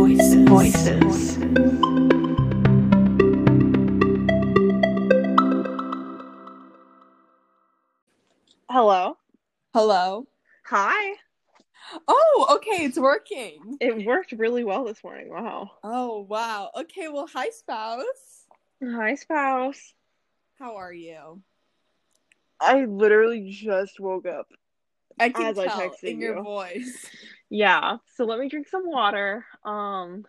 voices, voices. Hello. Hello. Hi. Oh, okay, it's working. It worked really well this morning. Wow. Oh, wow. Okay, well, hi, spouse. Hi, spouse. How are you? I literally just woke up. I can As I tell texted in your you. voice. Yeah. So let me drink some water. Um.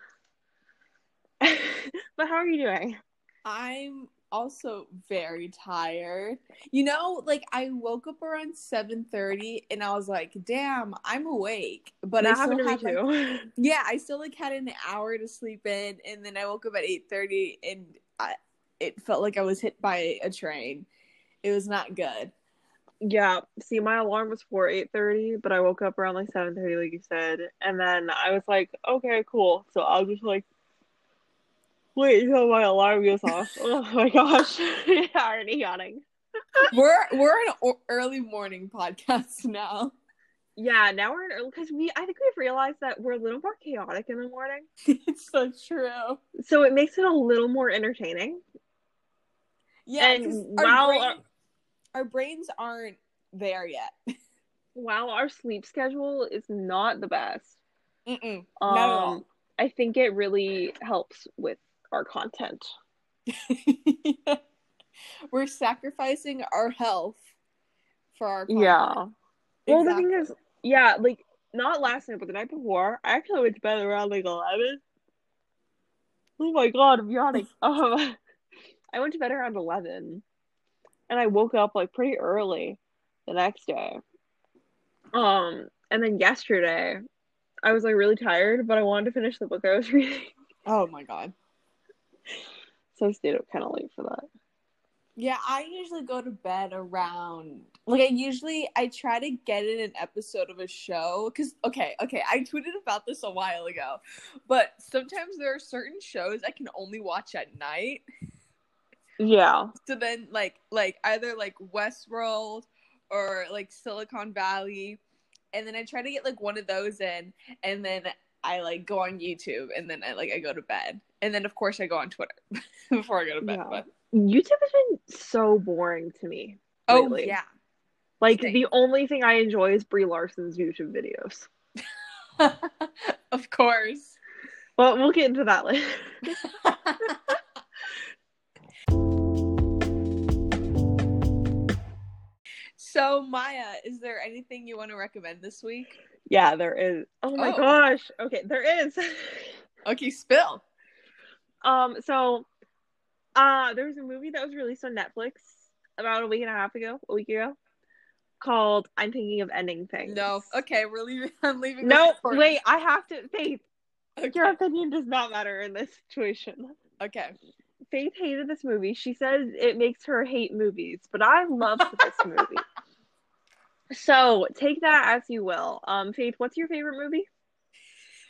but how are you doing? I'm also very tired. You know, like I woke up around 7:30 and I was like, "Damn, I'm awake." But that I still had like, yeah, I still like had an hour to sleep in and then I woke up at 8:30 and I it felt like I was hit by a train. It was not good. Yeah. See, my alarm was for eight thirty, but I woke up around like seven thirty, like you said, and then I was like, okay, cool. So I'll just like wait until my alarm goes off. oh my gosh, already yawning. we're we're an o- early morning podcast now. Yeah, now we're in early because we I think we've realized that we're a little more chaotic in the morning. it's so true. So it makes it a little more entertaining. Yeah, and while- brain, our brains aren't there yet. While our sleep schedule is not the best, Mm-mm, um, not at all. I think it really helps with our content. We're sacrificing our health for our content. Yeah. Well, the thing is, yeah, like not last night, but the night before, I actually went to bed around like eleven. Oh my god, I'm yawning. Um, I went to bed around eleven, and I woke up like pretty early the next day. Um, and then yesterday, I was like really tired, but I wanted to finish the book I was reading, oh my god. so I stayed up kind of late for that. Yeah, I usually go to bed around like I usually I try to get in an episode of a show cuz okay, okay, I tweeted about this a while ago. But sometimes there are certain shows I can only watch at night. Yeah, So then like like either like Westworld or like Silicon Valley and then I try to get like one of those in and then I like go on YouTube and then I like I go to bed. And then of course I go on Twitter before I go to bed. Yeah. But YouTube has been so boring to me. oh lately. yeah. Like Same. the only thing I enjoy is Brie Larson's YouTube videos. of course. Well, we'll get into that later. so Maya, is there anything you want to recommend this week? yeah, there is. Oh my Oh. gosh. Okay, there is. Okay, spill. um, so uh there was a movie that was released on Netflix about a week and a half ago, a week ago, called I'm Thinking of Ending Things. No. Okay, we're leaving. I'm leaving. No, wait, I have to Faith, Okay. your opinion does not matter in this situation. okay. Faith hated this movie. She says it makes her hate movies, but I love this movie. So take that as you will. Um, Faith, what's your favorite movie?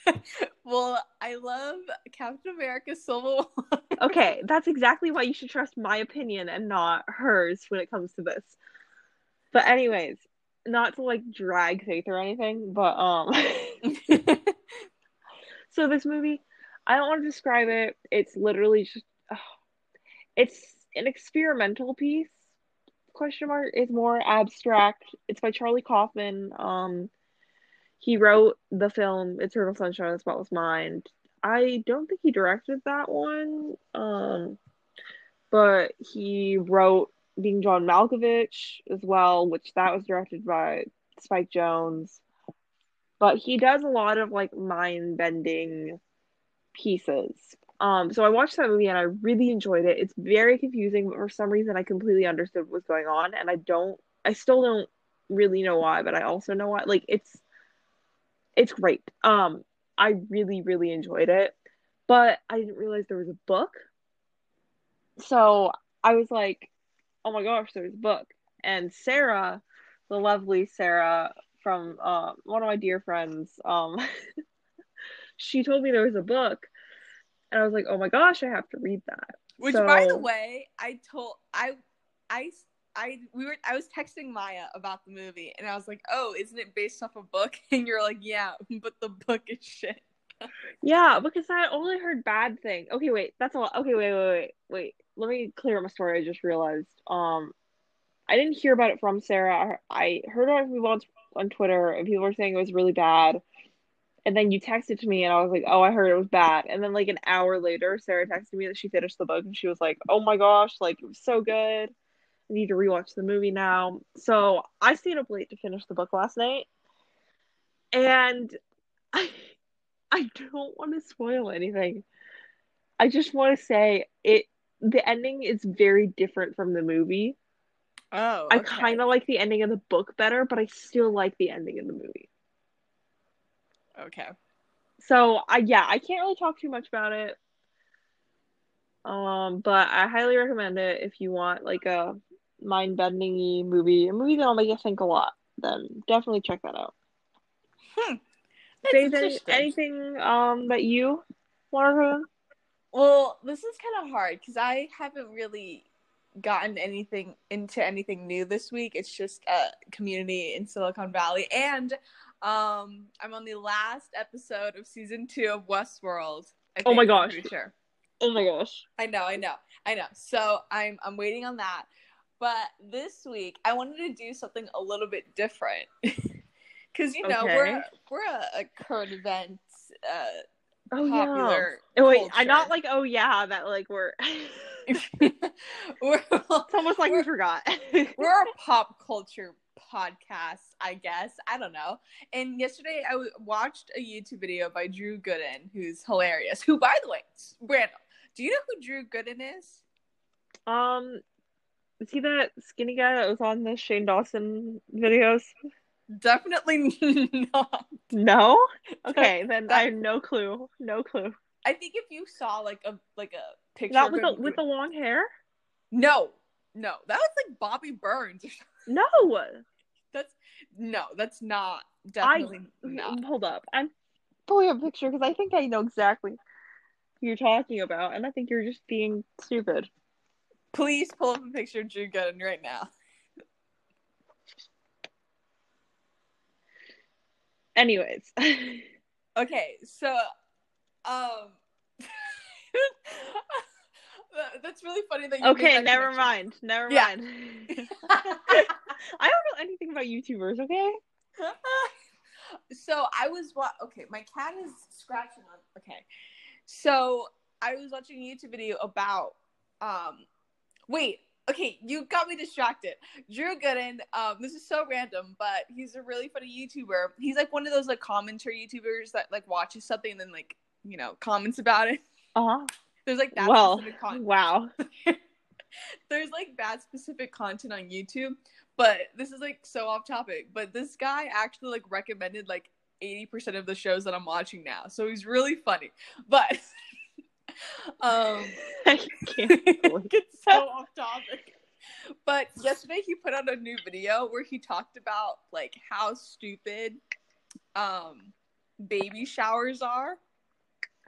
Well, I love Captain America: Civil War. Okay, that's exactly why you should trust my opinion and not hers when it comes to this. But anyways, not to like drag Faith or anything, but um so this movie, I don't want to describe it. It's literally just. It's an experimental piece. Question mark is more abstract. It's by Charlie Kaufman. Um he wrote the film Eternal Sunshine of the Spotless Mind. I don't think he directed that one. Um but he wrote Being John Malkovich as well, which that was directed by Spike Jonze. But he does a lot of like mind bending pieces. Um, so I watched that movie and I really enjoyed it. It's very confusing, but for some reason I completely understood what was going on, and I don't, I still don't really know why, but I also know why. Like it's, it's great. Um, I really, really enjoyed it, but I didn't realize there was a book. So I was like, oh my gosh, there's a book. And Sarah, the lovely Sarah from uh, one of my dear friends, um, she told me there was a book. And I was like, oh my gosh, I have to read that. Which, by the way, I told I, I, I, we were. I was texting Maya about the movie, and I was like, "Oh, isn't it based off a book?" And you're like, "Yeah, but the book is shit." Yeah, because I only heard bad things. Okay, wait, that's a lot. Okay, wait, wait, wait, wait. Let me clear up my story. I just realized. Um, I didn't hear about it from Sarah. I heard about it on on Twitter, and people were saying it was really bad. And then you texted to me, and I was like, "Oh, I heard it was bad." And then like an hour later, Sarah texted me that she finished the book, and she was like, "Oh my gosh, like it was so good. I need to rewatch the movie now." So I stayed up late to finish the book last night, and I I don't want to spoil anything. I just want to say it. The ending is very different from the movie. Oh, I kind of like the ending of the book better, but I still like the ending of the movie. Okay. So I yeah, I can't really talk too much about it. Um, but I highly recommend it if you want like a mind bending movie, a movie that'll make you think a lot. Then definitely check that out. Hmm. Faith, any, anything um that you want to? Well, this is kind of hard because I haven't really gotten anything into anything new this week. It's just a community in Silicon Valley, and um, I'm on the last episode of season two of Westworld. I Oh my gosh. sure. Oh my gosh. I know, I know, I know. So I'm I'm waiting on that. But this week I wanted to do something a little bit different. Cause you know, Okay. we're we're a, a current events uh Oh popular yeah. Oh wait, I culture. not like oh yeah that like we're. it's we're almost like we forgot. we're a pop culture podcast, I guess. I don't know. And yesterday I w- watched a YouTube video by Drew Gooden, who's hilarious. Who, by the way, Brandon, do you know who Drew Gooden is? um, is he that skinny guy that was on the Shane Dawson videos? Definitely not. No. Okay, then that- I have no clue. No clue. I think if you saw like a like a picture of with him the with the long hair. no, no, that was like Bobby Burns. No. That's no, that's not I- definitely not. Hold up. I'm pulling up a picture because I think I know exactly who you're talking about, and I think you're just being stupid. Please pull up a picture of Drew Gooden right now. Anyways. Okay, so um that- that's really funny that you okay, never connection. mind. Never Yeah. mind. I don't know anything about YouTubers, okay? so I was wa- okay, my cat is scratching on okay. So I was watching a YouTube video about um wait, okay, you got me distracted. Drew Gooden, um, this is so random, but he's a really funny YouTuber. He's like one of those like commentary YouTubers that like watches something and then like, you know, comments about it. Uh-huh. There's like that Well, specific content. wow. there's like bad specific content on YouTube, but this is like so off topic. But this guy actually like recommended like 80% of the shows that I'm watching now. So he's really funny. But um I can't it's so off topic. But yesterday he put out a new video where he talked about like how stupid um baby showers are.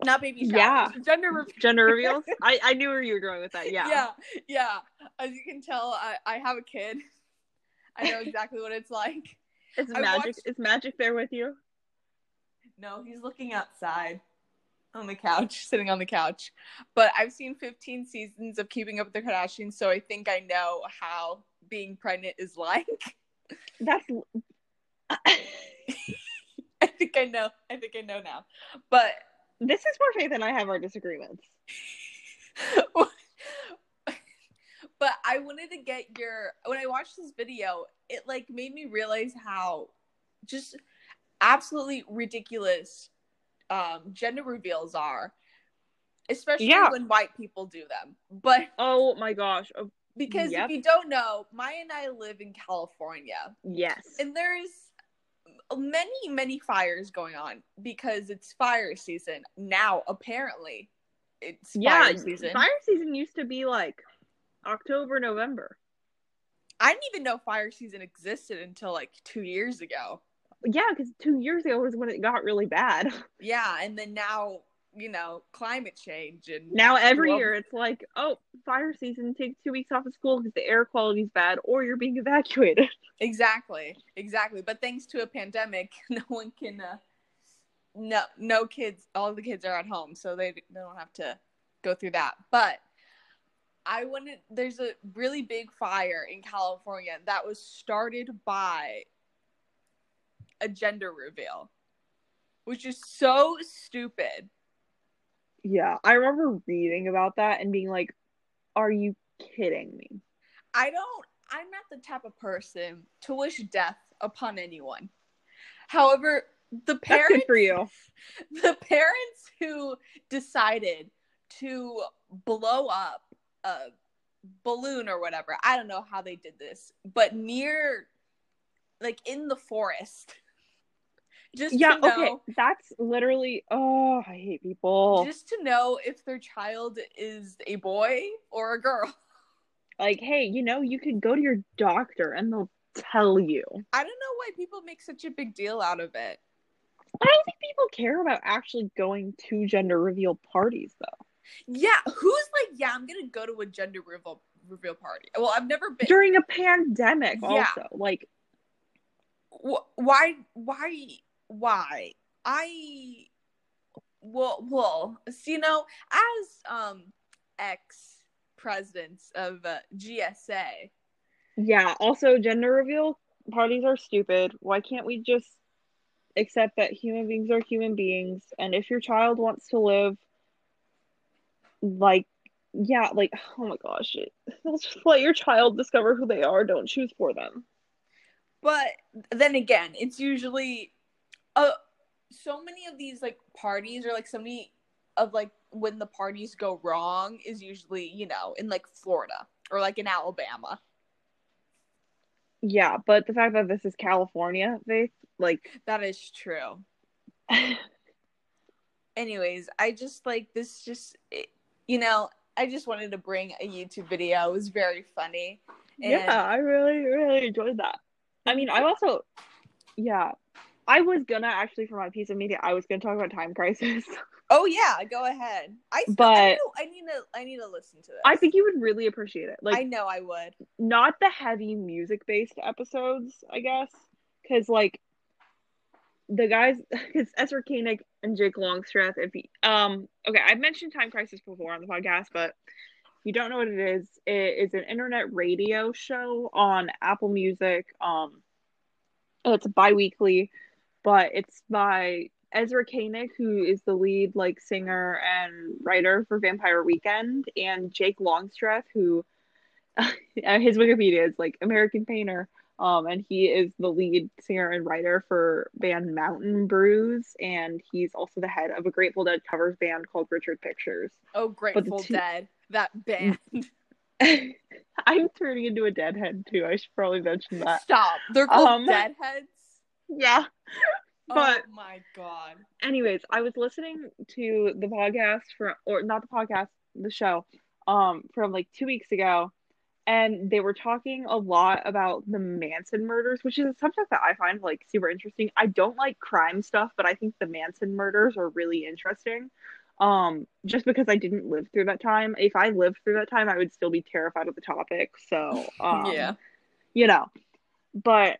Not baby showers, gender reveal. gender reveals. I, I knew where you were going with that. Yeah. yeah, yeah. As you can tell, I, I have a kid. I know exactly what it's like. Is I magic watched- is magic there with you? No, he's looking outside on the couch, sitting on the couch. But I've seen 15 seasons of Keeping Up with the Kardashians, so I think I know how being pregnant is like. That's I think I know. I think I know now. But this is where Faith and I have our disagreements. but I wanted to get your when I watched this video, it like made me realize how just absolutely ridiculous um gender reveals are. Especially Yeah. when white people do them. But Oh my gosh. Oh, because Yep. if you don't know, Maya and I live in California. yes. And there's many, many fires going on because it's fire season. Now, apparently, it's yeah, fire season. fire season used to be like October, November. I didn't even know fire season existed until like two years ago. Yeah, because two years ago was when it got really bad. Yeah, and then now, you know, climate change and Now every Well- year it's like, oh, fire season, take two weeks off of school because the air quality's bad, or you're being evacuated. exactly, exactly. But thanks to a pandemic, no one can uh, no no kids all the kids are at home so they, they don't have to go through that but i wanted there's a really big fire in california that was started by a gender reveal which is so stupid Yeah, I remember reading about that and being like, "Are you kidding me?" i don't i'm not the type of person to wish death upon anyone however the parents for you. the parents who decided to blow up a balloon or whatever i don't know how they did this but near like in the forest just Yeah, to know, okay. That's literally. Oh, I hate people. just to know if their child is a boy or a girl Like, hey, you know, you could go to your doctor and they'll tell you. i don't know why people make such a big deal out of it I don't think people care about actually going to gender reveal parties, though. yeah who's like yeah i'm gonna go to a gender reveal reveal party well i've never been During a pandemic, Yeah. also. Like, Wh- why why why i well well you know as um ex presidents of uh, gsa yeah, also, gender reveal parties are stupid. Why can't we just accept that human beings are human beings? And if your child wants to live, like, yeah, like, oh my gosh, just let your child discover who they are. Don't choose for them. but then again it's usually uh so many of these like parties or like so many of like when the parties go wrong is usually you know in like florida or like in alabama. Yeah, but the fact that this is California, they like, that is true. Anyways i just like this just it, you know i just wanted to bring a youtube video. It was very funny. And- yeah, I really, really enjoyed that. I mean, I also, yeah, I was gonna actually for my piece of media, I was gonna talk about Time Crisis. oh yeah go ahead i still, But- I, know- I need to i need to listen to it. I think you would really appreciate it. Like, i know i would not the heavy music based episodes, I guess, because like the guys, because Ezra Koenig and Jake Longstreth. If you, um, okay, I've mentioned Time Crisis before on the podcast, but if you don't know what it is, it is an internet radio show on Apple Music. Um, it's bi-weekly, but it's by Ezra Koenig, who is the lead like singer and writer for Vampire Weekend, and Jake Longstreth, who his Wikipedia is like American painter. Um, and he is the lead singer and writer for band Mountain Brews, and he's also the head of a Grateful Dead covers band called Richard Pictures. oh grateful two- dead that band I'm turning into a deadhead too. I should probably mention that. stop they're called Um, deadheads Yeah. But oh my god anyways, I was listening to the podcast for or not the podcast, the show, um, from like two weeks ago, and they were talking a lot about the Manson murders, which is a subject that I find like super interesting. I don't like crime stuff, but I think the Manson murders are really interesting. Um, just because I didn't live through that time. If I lived through that time, I would still be terrified of the topic. So, um, yeah you know. But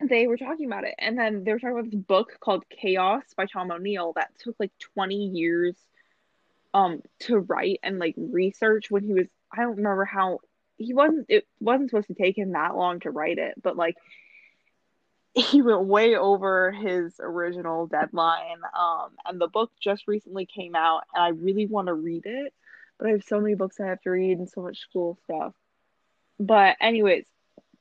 they were talking about it, and then they were talking about this book called Chaos by Tom O'Neill that took like 20 years um to write and like research when he was I don't remember how he wasn't it wasn't supposed to take him that long to write it, but like he went way over his original deadline. Um and the book just recently came out and I really want to read it, but I have so many books I have to read and so much school stuff. But anyways,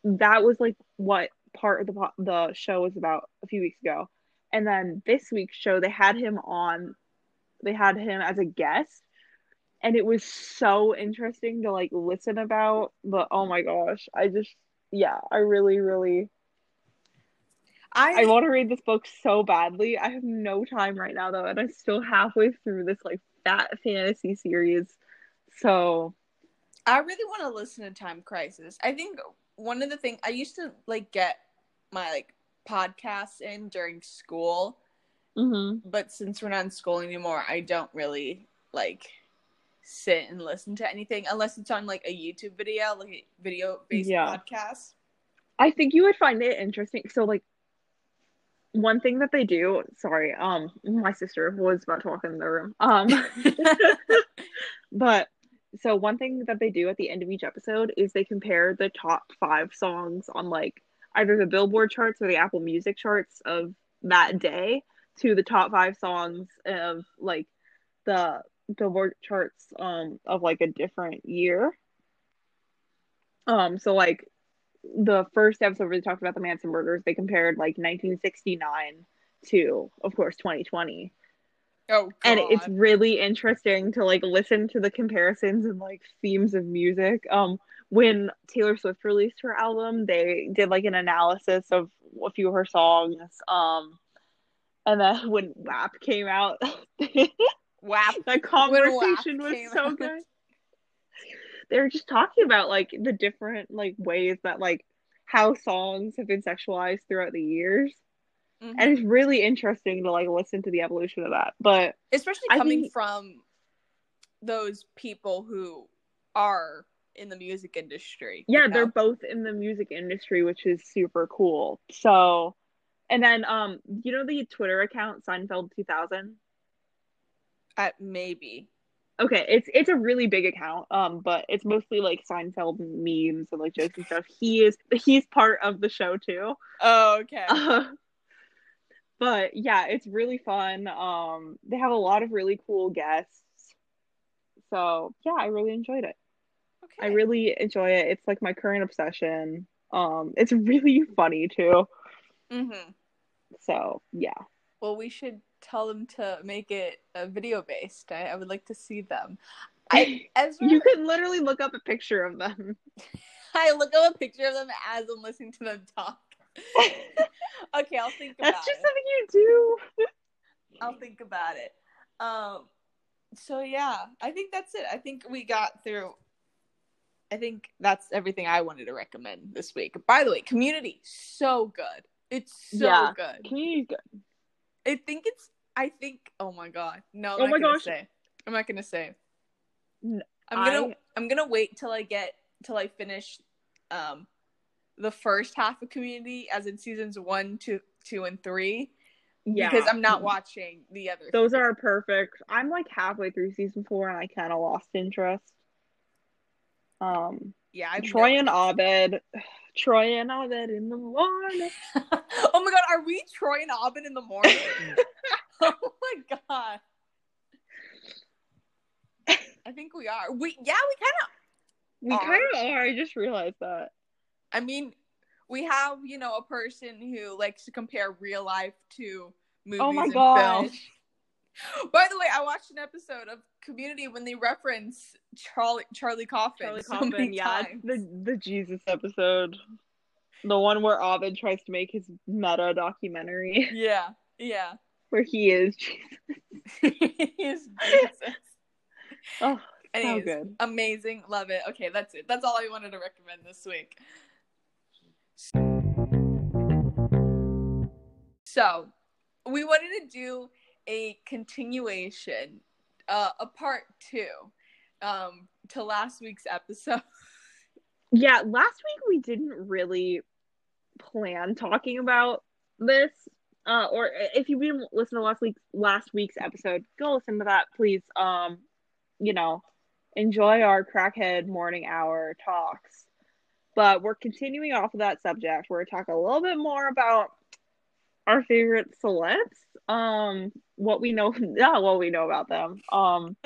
that was like what part of the po- the show was about a few weeks ago. And then this week's show they had him on they had him as a guest and it was so interesting to like listen about, but oh my gosh, I just yeah, I really really i I want to read this book so badly. I have no time right now though, and I'm still halfway through this like fat fantasy series. So I really want to listen to Time Crisis. I think one of the things I used to like get my like podcasts in during school, mhm. but since we're not in school anymore, I don't really like sit and listen to anything unless it's on like a YouTube video, like a video based Yeah. podcast. I think you would find it interesting. So like one thing that they do, sorry, um, my sister was about to walk in the room. Um, but so one thing that they do at the end of each episode is they compare the top five songs on like either the Billboard charts or the Apple Music charts of that day to the top five songs of like the Billboard charts um of like a different year. Um, so like the first episode where they talked about the Manson murders, they compared like 1969 to, of course, 2020. Oh, God. And it's really interesting to like listen to the comparisons and like themes of music. Um, when Taylor Swift released her album, they did like an analysis of a few of her songs. Um, and then when WAP came out, WAP. that conversation was so out. good they were just talking about like the different like ways that like how songs have been sexualized throughout the years. Mm-hmm. And it's really interesting to like listen to the evolution of that. But especially coming think, from those people who are in the music industry. Yeah, you know? they're both in the music industry, which is super cool. So and then um you know the Twitter account Seinfeld 2000? Uh, maybe okay it's it's a really big account um but it's mostly like seinfeld memes and like jokes and stuff he is he's part of the show too oh okay uh, but yeah it's really fun um they have a lot of really cool guests so yeah i really enjoyed it okay. i really enjoy it it's like my current obsession um it's really funny too mm-hmm. so yeah well we should tell them to make it a video based. I, I would like to see them. I Ezra, you can literally look up a picture of them. I look up a picture of them as I'm listening to them talk. Okay, I'll think about That's just it. something you do. I'll think about it. Um so yeah, I think that's it. I think we got through I think that's everything I wanted to recommend this week. By the way, community so good. It's so yeah, good. Community good. I think it's. I think. Oh my god. No. I'm oh my gosh. Say. I'm not gonna say. I'm gonna. I... I'm gonna wait till I get till I finish, um, the first half of Community, as in seasons one, two, two, and three. Yeah. Because I'm not watching the other. Those three. are perfect. I'm like halfway through season four, and I kind of lost interest. Um. Yeah. I've Troy and Abed. Troy and Abed in the morning. oh my god, are we Troy and Abed in the morning? oh my god. I think we are. We yeah, we kind of we kind of are. I just realized that. I mean, we have you know a person who likes to compare real life to movies. Oh my god! By the way, I watched an episode of Community when they reference Charlie Charlie Kaufman. Charlie so Kaufman, yeah, the the Jesus episode, the one where Abed tries to make his meta documentary. Yeah, yeah, where he is Jesus. he is Jesus. oh, Anyways, good, amazing, love it. Okay, that's it. That's all I wanted to recommend this week. So, we wanted to do a continuation, uh, a part two, um, to last week's episode. yeah, last week we didn't really plan talking about this. Uh, or if you didn't listen to last week's last week's episode, go listen to that, please. Um, you know, enjoy our crackhead morning hour talks. But we're continuing off of that subject. We're gonna talk a little bit more about our favorite celebs, um, what we know, yeah, what we know about them, um,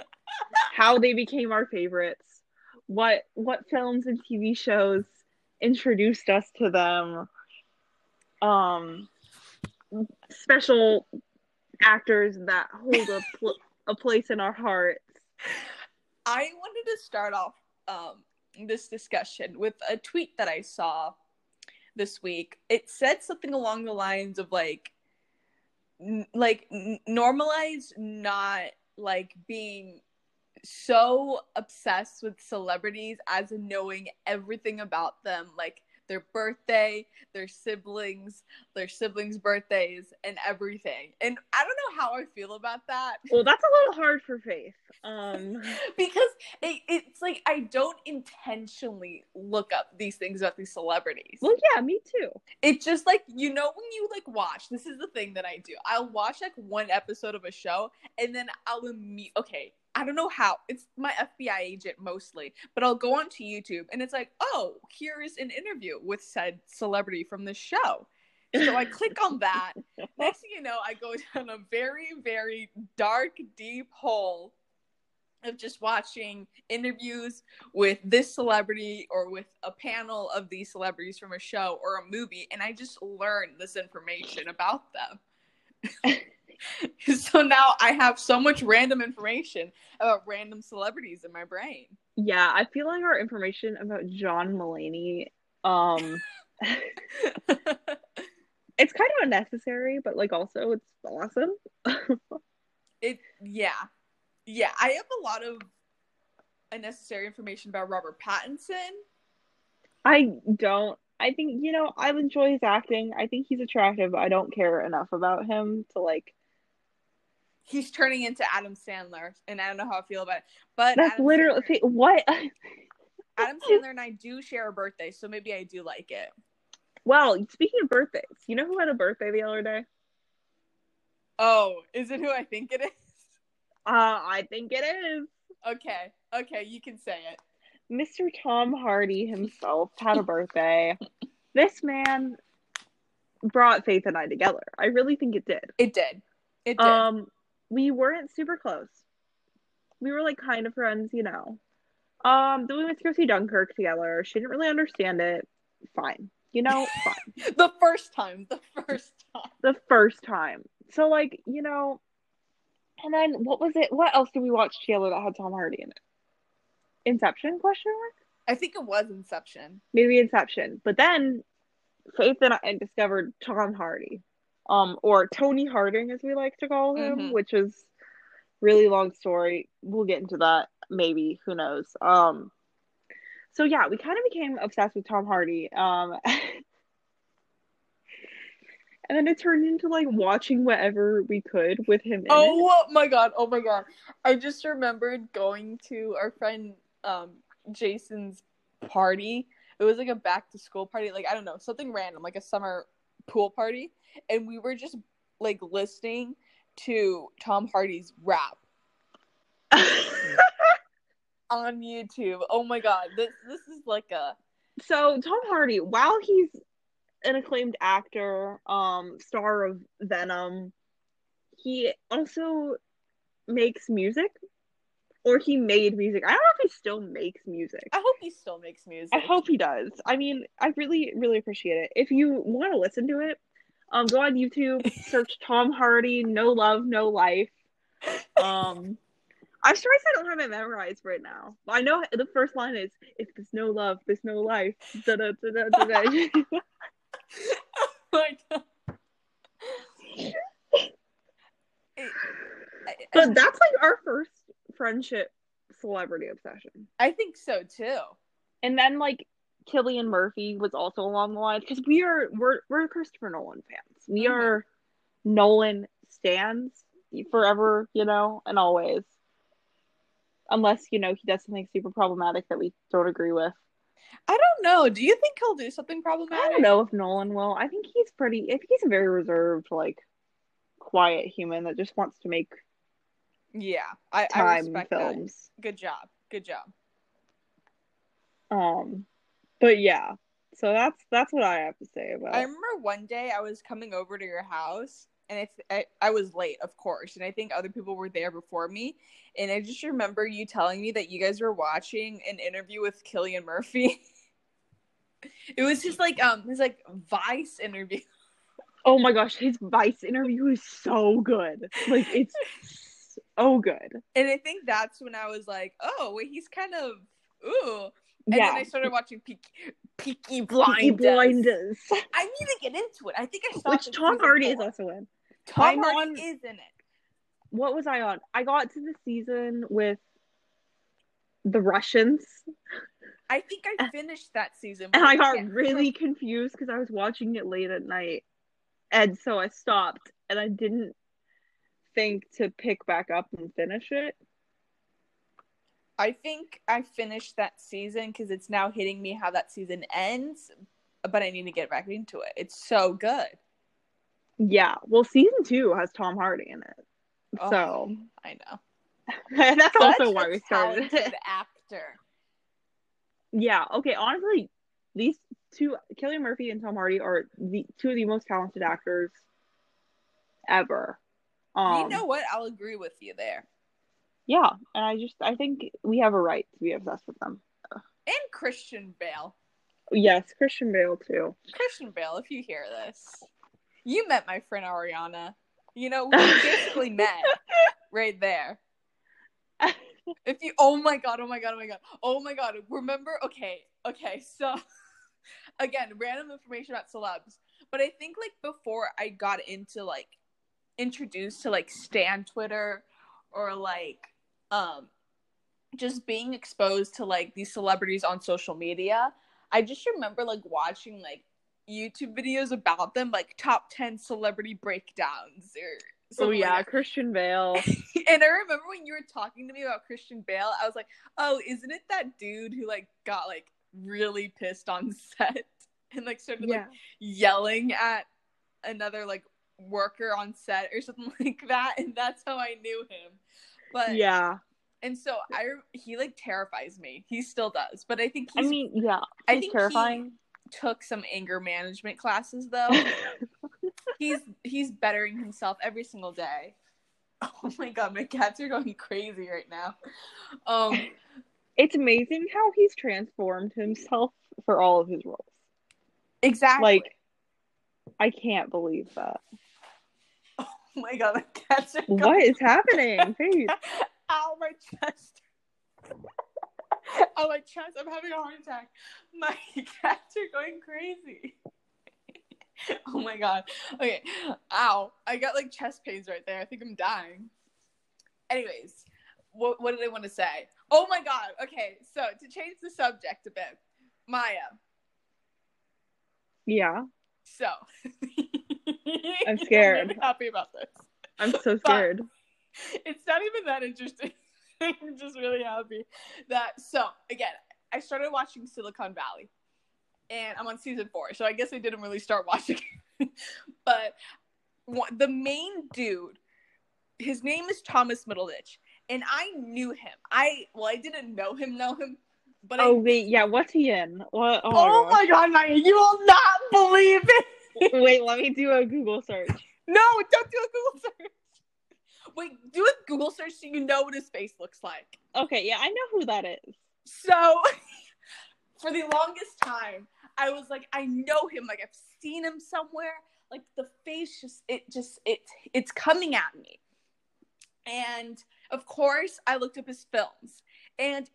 how they became our favorites, what what films and TV shows introduced us to them, um, special actors that hold a pl- a place in our hearts. I wanted to start off um, this discussion with a tweet that I saw this week. It said something along the lines of like, n- like n- normalize not like being so obsessed with celebrities as knowing everything about them, like their birthday, their siblings, their siblings' birthdays, and everything. And I don't know how I feel about that. Well, that's a little hard for Faith. Um, because it, it's like I don't intentionally look up these things about these celebrities. well, yeah, me too. It's just like you know when you like watch. This is the thing that I do. I'll watch like one episode of a show, and then I'll immediately okay. I don't know how. It's my FBI agent mostly, but I'll go onto YouTube and it's like, oh, here is an interview with said celebrity from the show. So I click on that. Next thing you know, I go down a very, very dark, deep hole of just watching interviews with this celebrity or with a panel of these celebrities from a show or a movie, and I just learn this information about them. so now I have so much random information about random celebrities in my brain. Yeah, I feel like our information about John Mulaney, um, it's kind of unnecessary, but like also it's awesome. it yeah. Yeah, I have a lot of unnecessary information about Robert Pattinson. I don't. I think you know I enjoy his acting. I think he's attractive. I don't care enough about him to like. He's turning into Adam Sandler, and I don't know how I feel about it. But That's Adam literally Sandler, what. Adam Sandler and I do share a birthday, so maybe I do like it. Well, speaking of birthdays, you know who had a birthday the other day? Oh, is it who I think it is? Uh, I think it is Okay, okay, you can say it. Mr. Tom Hardy himself had a birthday. this man brought Faith and I together. I really think it did. It did. It did. Um, we weren't super close. We were like kind of friends, you know. Um, then we went to go see Dunkirk together. She didn't really understand it. Fine, you know, fine. the first time. The first time. the first time. So like, you know, and then what was it? What else did we watch together that had Tom Hardy in it? Inception? Question mark. I think it was Inception. Maybe Inception. But then Faith and I discovered Tom Hardy, um, or Tony Harding as we like to call him, Mhm. which is really long story. We'll get into that maybe. Who knows? Um, so yeah, we kind of became obsessed with Tom Hardy. Um, and then it turned into like watching whatever we could with him. Oh my god! Oh my god! I just remembered going to our friend um, Jason's party. It was like a back to school party, like I don't know, something random, like a summer pool party, and we were just like listening to Tom Hardy's rap on YouTube. Oh my god! This this is like a so Tom Hardy, while he's an acclaimed actor, um, star of Venom, he also makes music, or he made music. I don't know if he still makes music. I hope he still makes music. I hope he does. I mean, I really, really appreciate it. If you want to listen to it, um, go on YouTube, search Tom Hardy, No Love, No Life. Um, I'm surprised I don't have it memorized right now. I know the first line is "If there's no love, there's no life." Da, da, da, da, da, oh my god. But that's like our first friendship celebrity obsession. I think so too. And then like Cillian Murphy was also along the line because we are we're we're Christopher Nolan fans. We Mhm. are Nolan stands forever, you know, and always. Unless, you know, he does something super problematic that we don't agree with. I don't know. Do you think he'll do something problematic? I don't know if Nolan will. I think he's pretty I think he's a very reserved, like quiet human that just wants to make Yeah, I, I time respect films. that. Good job. Good job. Um but yeah. So that's that's what I have to say about I remember one day I was coming over to your house and it's I, I was late, of course, and I think other people were there before me. And I just remember you telling me that you guys were watching an interview with Cillian Murphy. it was just like um his like Vice interview. Oh my gosh, his Vice interview is so good. Like it's so good. And I think that's when I was like, oh, wait, he's kind of ooh. And yeah. then I started watching Peaky, Peaky Peaky Blinders. Blinders. I need to get into it. I think I saw Which Tom Hardy is also in. Tom I'm Hardy on- is in it. What was I on? I got to the season with the Russians. I think I finished that season. and I got really confused because I was watching it late at night, and so I stopped, and I didn't think to pick back up and finish it. I think I finished that season because it's now hitting me how that season ends, but I need to get back into it. It's so good. Yeah, well, season two has Tom Hardy in it, Oh, so I know. that's Such also why we started. it. actor. yeah, okay. Honestly, these two, Kelly Murphy and Tom Hardy, are the two of the most talented actors ever. Um, you know what? I'll agree with you there. Yeah, and I just I think we have a right to be obsessed with them. And Christian Bale. Yes, Christian Bale too. Christian Bale, if you hear this, you met my friend Ariana. You know, we basically met right there. If you, oh my god, oh my god, oh my god, oh my god. Remember? Okay, okay. So, again, random information about celebs. But I think like before I got into like introduced to like Stan Twitter or like um just being exposed to like these celebrities on social media, I just remember like watching like YouTube videos about them, like top 10 celebrity breakdowns or Oh something like yeah. Christian Bale. and I remember when you were talking to me about Christian Bale, I was like, "Oh, isn't it that dude who like got like really pissed on set and like started like yelling at another like worker on set or something like that?" And that's how I knew him. But Yeah. and so I he like terrifies me. He still does, but I think I mean, yeah. I He's think he- terrifying. took some anger management classes though. he's he's bettering himself every single day. Oh my god, my cats are going crazy right now. Um it's amazing how he's transformed himself for all of his roles. exactly. Like I can't believe that. Oh my god, my cats are going What is happening? Faith? Ow, my chest. oh, my chest. I'm having a heart attack. My cats are going crazy. oh my god. Okay. Ow. I got like chest pains right there. I think I'm dying. Anyways, what, what did I want to say? Oh my god. Okay. So, to change the subject a bit, Maya. Yeah. So, I'm scared. I'm happy about this. I'm so scared. it's not even that interesting. I'm just really happy that. So again, I started watching Silicon Valley, and I'm on season four. So I guess I didn't really start watching, but one, the main dude, his name is Thomas Middleditch, and I knew him. I well, I didn't know him, know him, but Oh I. wait, yeah, what's he in? What oh, Oh my god, Maya, you will not believe it. Wait, let me do a Google search. No, don't do a Google search. Wait, do a Google search so you know what his face looks like. Okay, yeah, I know who that is. So, for the longest time, I was like, I know him. Like I've seen him somewhere. Like the face just, it just, it, it's coming at me. And of course, I looked up his films, and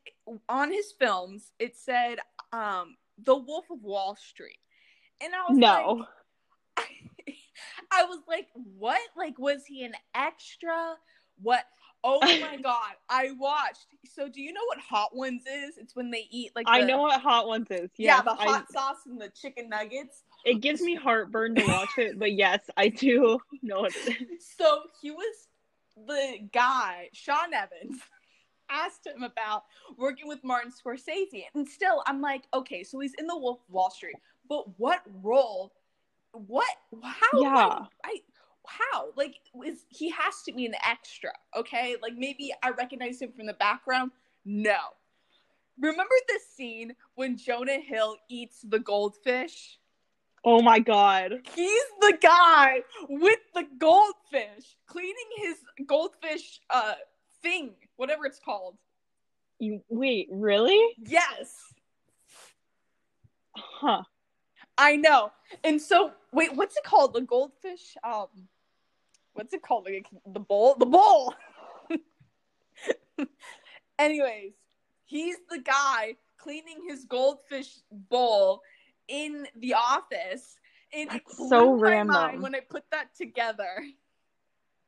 on his films, it said, um, "The Wolf of Wall Street," and I was like, No. I was like, what? Like, was he an extra? What? Oh my god! I watched. So, do you know what Hot Ones is? It's when they eat like I know what Hot Ones is. yeah, Yes, the I- hot sauce and the chicken nuggets. it gives me heartburn to watch it, but yes, I do know what it is. So he was the guy, Sean Evans, asked him about working with Martin Scorsese, and still, I'm like, okay, so he's in the Wolf of Wall Street, but what role? How? Yeah. I how like is he has to be an extra okay like maybe i recognize him from the background no remember the scene when jonah hill eats the goldfish Oh my god. he's the guy with the goldfish cleaning his goldfish uh thing whatever it's called You wait, really? yes Huh. I know. And so wait what's it called? The goldfish um what's it called? Like, the bowl? The bowl! Anyways he's the guy cleaning his goldfish bowl in the office. And it That's so random. when i put that together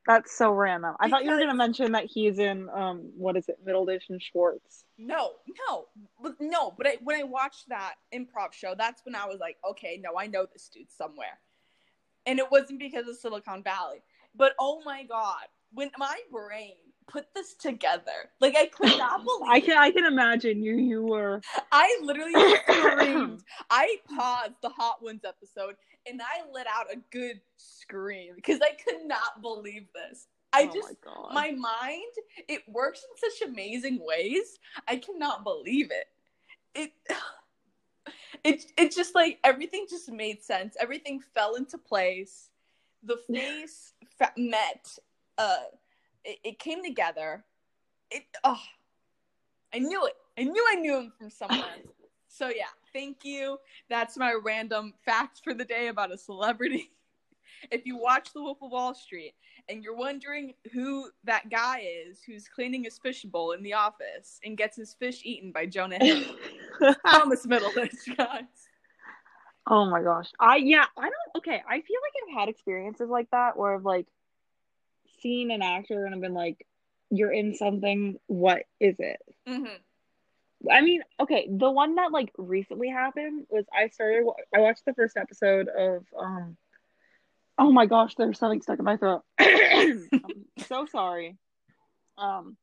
That's so random. I thought you were gonna mention that he's in um what is it, Middleditch and Schwartz. No, no, but no. But I, when I watched that improv show, that's when I was like, okay, no, I know this dude somewhere. And it wasn't because of Silicon Valley, but oh my god, when my brain put this together, like I could not believe. I can I can imagine you you were I literally screamed. I paused the Hot Ones episode and I let out a good scream because I could not believe this. I oh just my, my mind it works in such amazing ways i cannot believe it it it it just like everything just made sense everything fell into place the face fa- met uh it, it came together it oh i knew it i knew i knew him from somewhere so yeah thank you that's my random fact for the day about a celebrity if you watch the wolf of wall street and you're wondering who that guy is who's cleaning his fish bowl in the office and gets his fish eaten by Jonah Hill. Thomas Middleditch, guys. oh my gosh. I yeah, I don't okay, I feel like I've had experiences like that where I've like seen an actor and I've been like, You're in something, what is it? Mm-hmm. I mean, okay, the one that like recently happened was I started I watched the first episode of um oh my gosh, there's something stuck in my throat. I'm so sorry. Um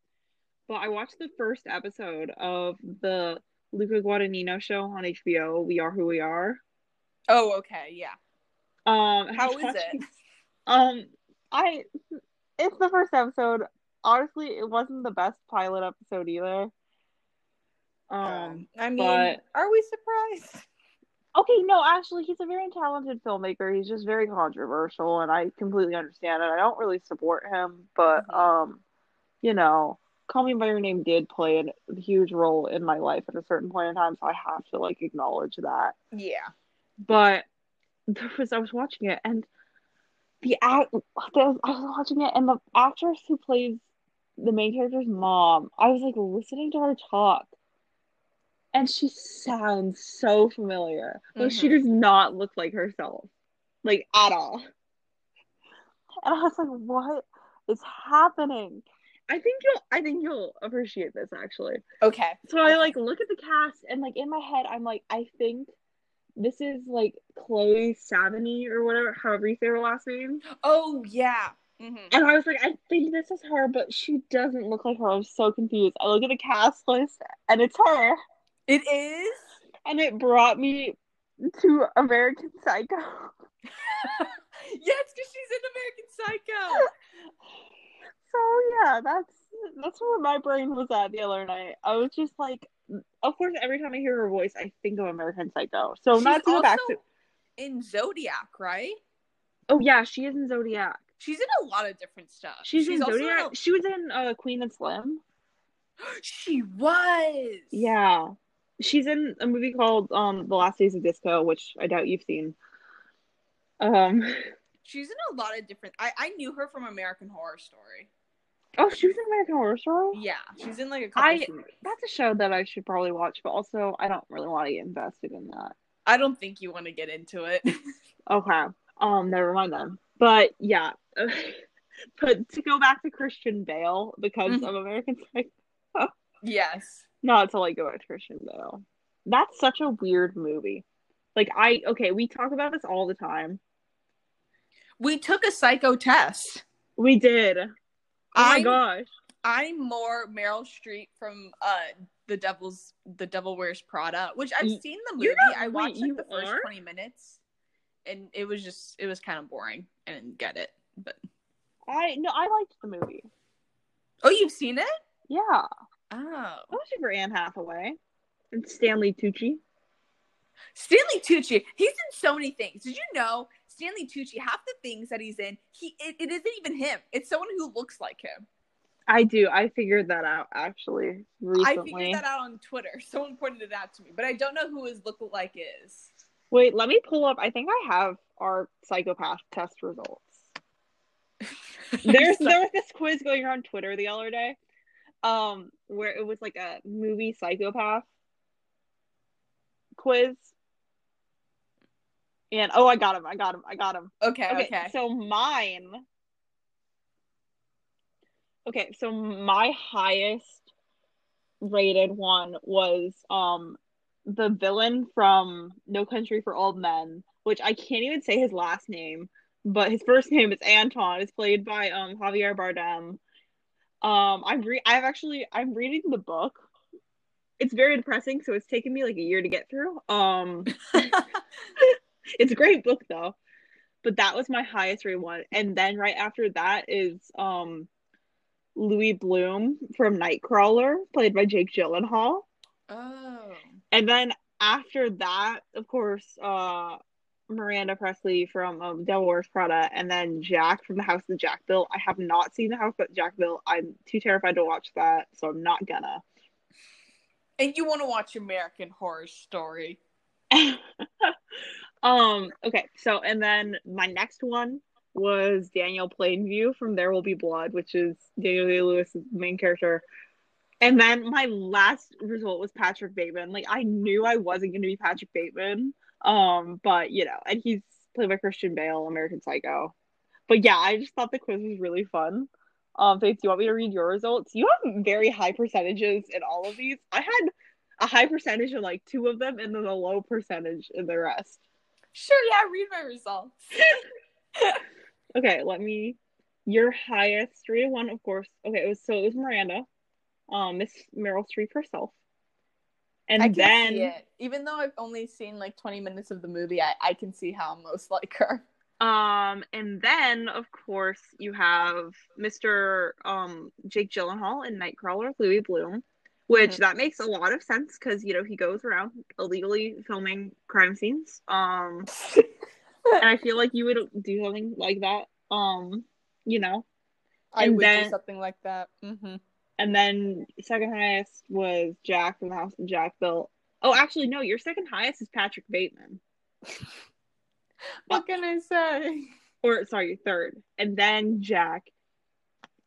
but I watched the first episode of the Luca Guadagnino show on HBO, We Are Who We Are. Oh, okay, yeah. Um how is it? Um I it's the first episode. Honestly, it wasn't the best pilot episode either. Um I mean, but- are we surprised? Okay, no, actually, he's a very talented filmmaker. He's just very controversial, and I completely understand it. I don't really support him, but Mhm. um, you know, Call Me by Your Name did play a huge role in my life at a certain point in time, so I have to like acknowledge that. Yeah. But there was I was watching it, and the act I was watching it, and the actress who plays the main character's mom, I was like listening to her talk. And she sounds so familiar. Like she Mhm. does not look like herself. Like at all. And I was like, what is happening? I think you'll I think you'll appreciate this actually. Okay. So I like look at the cast and like in my head I'm like, I think this is like Chloe Sevigny or whatever, however you say her last name. Oh yeah. hmm And I was like, I think this is her, but she doesn't look like her. I'm so confused. I look at the cast list and it's her. It is. And it brought me to American Psycho. yes, because she's in American Psycho. So yeah, that's that's where my brain was at the other night. I was just like of course every time I hear her voice I think of American Psycho. So She's not to go back to in Zodiac, right? Oh yeah, she is in Zodiac. She's in a lot of different stuff. She's, in also Zodiac. a- She was in uh, Queen and Slim. She was. Yeah. She's in a movie called um The Last Days of Disco, which I doubt you've seen. Um She's in a lot of different. I I knew her from American Horror Story. Oh, she was in American Horror Story? Yeah, she's in like a couple. I-. That's a show that I should probably watch, but also I don't really want to get invested in that. I don't think you want to get into it. Okay. Um, never mind then. But yeah. but to go back to Christian Bale because Mhm. of American Psycho. yes. Not to like go back to Christian Bale. That's such a weird movie. Like I okay, we talk about this all the time. We took a psycho test. We did. Oh my I'm- gosh. I'm more Meryl Streep from uh the Devil's the Devil Wears Prada, which I've Y- seen the movie. not- I wait, watched like you the first are? twenty minutes, and it was just it was kind of boring. I didn't get it. But I no, I liked the movie. oh, you've seen it? Yeah. Oh, I was for Anne Hathaway. And Stanley Tucci. Stanley Tucci. He's in so many things. Did you know Stanley Tucci? Half the things that he's in, he it, it isn't even him. It's someone who looks like him. I do. I figured that out actually recently. I figured that out on Twitter. Someone pointed it out to me, but I don't know who his look-alike is. Wait, let me pull up. I think I have our psychopath test results. There's there was this quiz going around Twitter the other day, um, where it was like a movie psychopath quiz. And oh, I got him! I got him! I got him! okay, Okay, okay. so mine Okay, so my highest rated one was um the villain from No Country for Old Men, which I can't even say his last name, but his first name is Anton. It's played by um Javier Bardem. Um, I'm re- I've actually I'm reading the book. It's very depressing, so it's taken me like a year to get through. Um, it's a great book though, but that was my highest rated one, and then right after that is um Louis Bloom from Nightcrawler, played by Jake Gyllenhaal. Oh. And then after that, of course, uh, Miranda Priestly from um, Devil Wears Prada, and then Jack from the House of Jack built. I have not seen the house of Jack built. I'm too terrified to watch that, so I'm not gonna. And you want to watch American Horror Story? um. Okay. So, and then my next one was Daniel Plainview from There Will Be Blood, which is Daniel Day Lewis' main character. And then my last result was Patrick Bateman. Like I knew I wasn't going to be Patrick Bateman, um, but you know, and he's played by Christian Bale, American Psycho. But yeah, I just thought the quiz was really fun. Um, Faith, do you want me to read your results? You have very high percentages in all of these. I had a high percentage in like two of them, and then a low percentage in the rest. Sure, yeah, read my results. okay, let me. Your highest three to one, of course. Okay, it was so it was Miranda, um, Miss Meryl Streep herself, and I then see it. Even though I've only seen like 20 minutes of the movie, I, I can see how I'm most like her. um, and then of course you have Mr. um Jake Gyllenhaal in Nightcrawler, Louis Bloom, which Mhm. that makes a lot of sense because you know he goes around illegally filming crime scenes. Um, and I feel like you would do something like that. Um, you know, I And would then- do something like that. mm-hmm. and then second highest was Jack from the House that Jack built. Oh, actually, no, your second highest is Patrick Bateman. What can I say? Or sorry, third, and then Jack,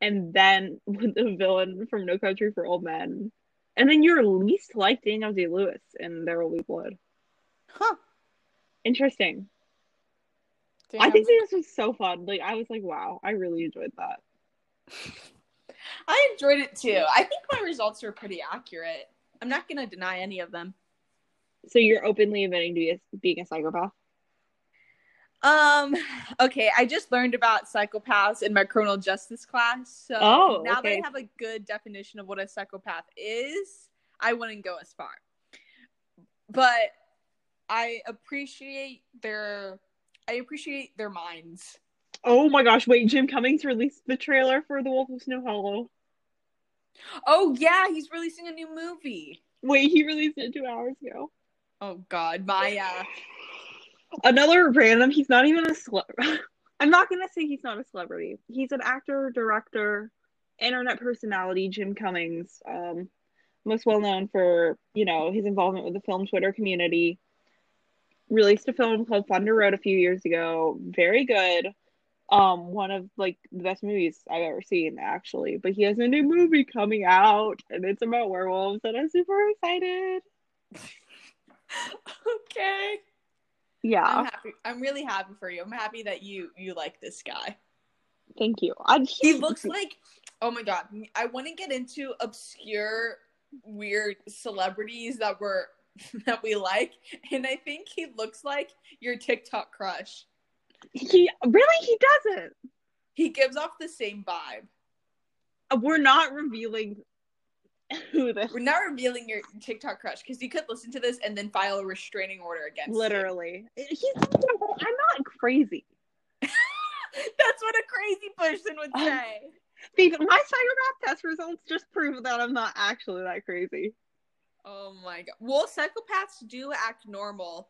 and then the villain from No Country for Old Men, and then your least liked Daniel Day Lewis in There Will Be Blood. Huh. Interesting. I think this was so fun. Like I was like, wow, I really enjoyed that. I enjoyed it too. I think my results are pretty accurate. I'm not gonna deny any of them. So you're openly admitting to be a, being a psychopath. Um. Okay, I just learned about psychopaths in my criminal justice class. So Oh, now that. I have a good definition of what a psychopath is, I wouldn't go as far. But I appreciate their. I appreciate their minds. Oh my gosh! Wait, Jim Cummings released the trailer for The Wolf of Snow Hollow. Oh yeah, he's releasing a new movie. Wait, he released it two hours ago. Oh God, Maya. Another random. He's not even a celeb. I'm not gonna say he's not a celebrity. He's an actor, director, internet personality. Jim Cummings, um, most well known for you know his involvement with the film Twitter community. Released a film called Thunder Road a few years ago. Very good. Um, one of like the best movies I've ever seen, actually. But he has a new movie coming out, and it's about werewolves, and I'm super excited. okay. Yeah, I'm happy. I'm really happy for you. I'm happy that you you like this guy. thank you. I, He looks like oh my god. I want to get into obscure weird celebrities that were that we like and I think he looks like your TikTok crush. he really he doesn't. He gives off the same vibe. Uh, We're not revealing We're not revealing your TikTok crush because you could listen to this and then file a restraining order against you. literally. He's I'm not crazy. That's what a crazy person would Um, say. Steve, my psychopath test results just prove that I'm not actually that crazy. Oh my god. Well, psychopaths do act normal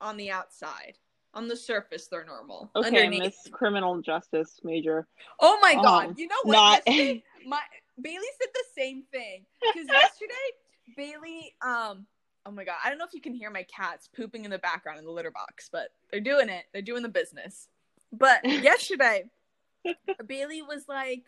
on the outside. On the surface, they're normal. Okay, Underneath. Miss Criminal Justice Major. Oh my Um, god. You know what? not- my Bailey said the same thing. Because yesterday, Bailey, um, oh my god, I don't know if you can hear my cats pooping in the background in the litter box, but they're doing it. They're doing the business. But yesterday, Bailey was like,